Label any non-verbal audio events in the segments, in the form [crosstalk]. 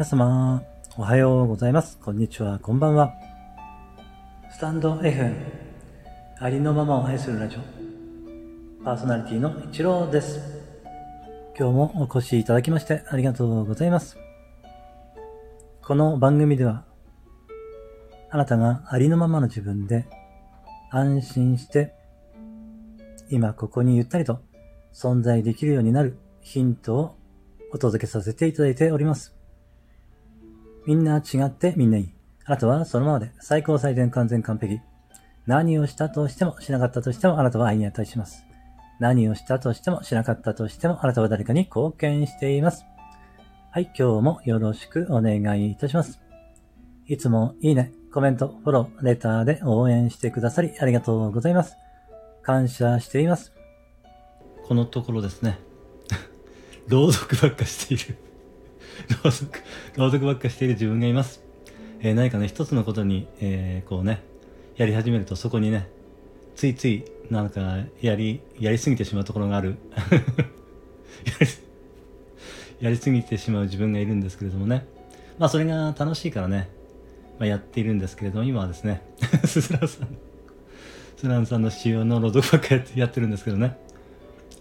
皆様、おはようございます。こんにちは、こんばんは。スタンド FM、ありのままを愛するラジオ、パーソナリティの一郎です。今日もお越しいただきましてありがとうございます。この番組では、あなたがありのままの自分で安心して、今ここにゆったりと存在できるようになるヒントをお届けさせていただいております。みんな違ってみんないい。あなたはそのままで最高最善完全完璧。何をしたとしてもしなかったとしてもあなたは愛に値します。何をしたとしてもしなかったとしてもあなたは誰かに貢献しています。はい、今日もよろしくお願いいたします。いつもいいね、コメント、フォロー、レターで応援してくださりありがとうございます。感謝しています。このところですね、[laughs] 朗読ばっかしている。[laughs] 朗読、朗読ばっかしている自分がいます。えー何かね、一つのことに、えーこうね、やり始めるとそこにね、ついつい、なんか、やり、やりすぎてしまうところがある。[laughs] やりすぎてしまう自分がいるんですけれどもね。まあ、それが楽しいからね、まあ、やっているんですけれども、今はですね、ス [laughs] スランさん、スランさんの仕様の朗読ばっかやってやってるんですけどね。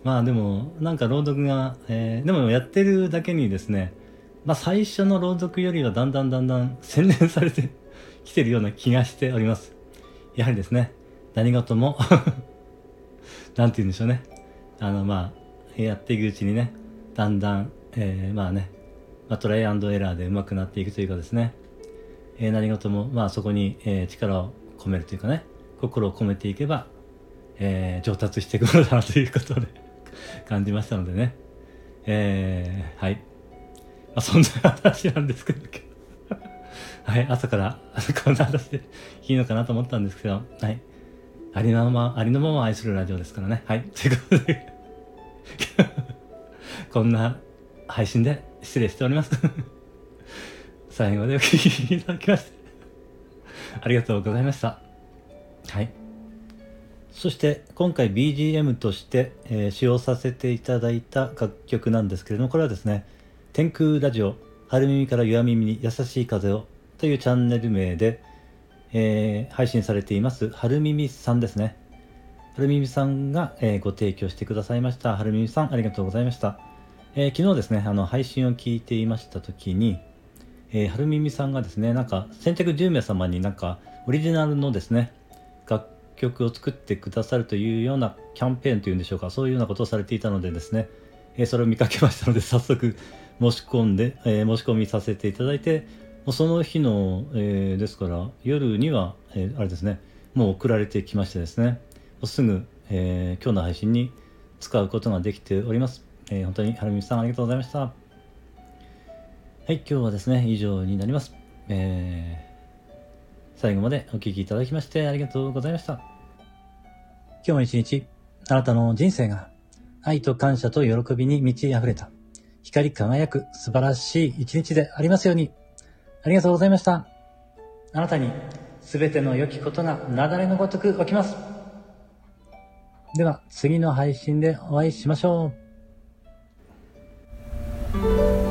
まあでも、なんか朗読が、えーでもやってるだけにですね、まあ最初の朗読よりはだんだんだんだん洗練されて [laughs] きてるような気がしております。やはりですね、何事も、[laughs] なんて言うんでしょうね。あのまあ、やっていくうちにね、だんだん、えーまあね、まあ、トライアンドエラーで上手くなっていくというかですね、えー何事も、まあそこに、えー力を込めるというかね、心を込めていけば、えー上達していくものだなということで [laughs] 感じましたのでね。えーはい。あ、そんな話なんですけど、はい、朝からこんな話でいいのかなと思ったんですけど、はい。ありのまま、ありのまま愛するラジオですからね。はい。ということで、[laughs] こんな配信で失礼しております。[laughs] 最後までお聞きいただきまして、ありがとうございました。はい。そして今回 BGM として、えー使用させていただいた楽曲なんですけれどもこれはですね「天空ラジオ春耳から弱耳に優しい風を」というチャンネル名で、えー配信されています春耳さんですね。春耳さんが、えーご提供してくださいました。春耳さんありがとうございました、えー昨日ですねあの配信を聞いていました時にえー、春耳さんがですね、なんか、先着10名様になんか、オリジナルのですね、楽曲を作ってくださるというようなキャンペーンというんでしょうか、そういうようなことをされていたのでですね、えそれを見かけましたので、早速申し込んで、えー申し込みさせていただいて、もうその日の、えーですから、夜には、えーあれですね、もう送られてきましてですね、もうすぐ、えー今日の配信に使うことができております。えー本当に春耳さんありがとうございました。はい、今日はですね、以上になります。えー最後までお聞きいただきましてありがとうございました。今日も一日、あなたの人生が愛と感謝と喜びに満ち溢れた、光り輝く素晴らしい一日でありますように。ありがとうございました。あなたに全ての良きことが雪崩のごとく起きます。では次の配信でお会いしましょう。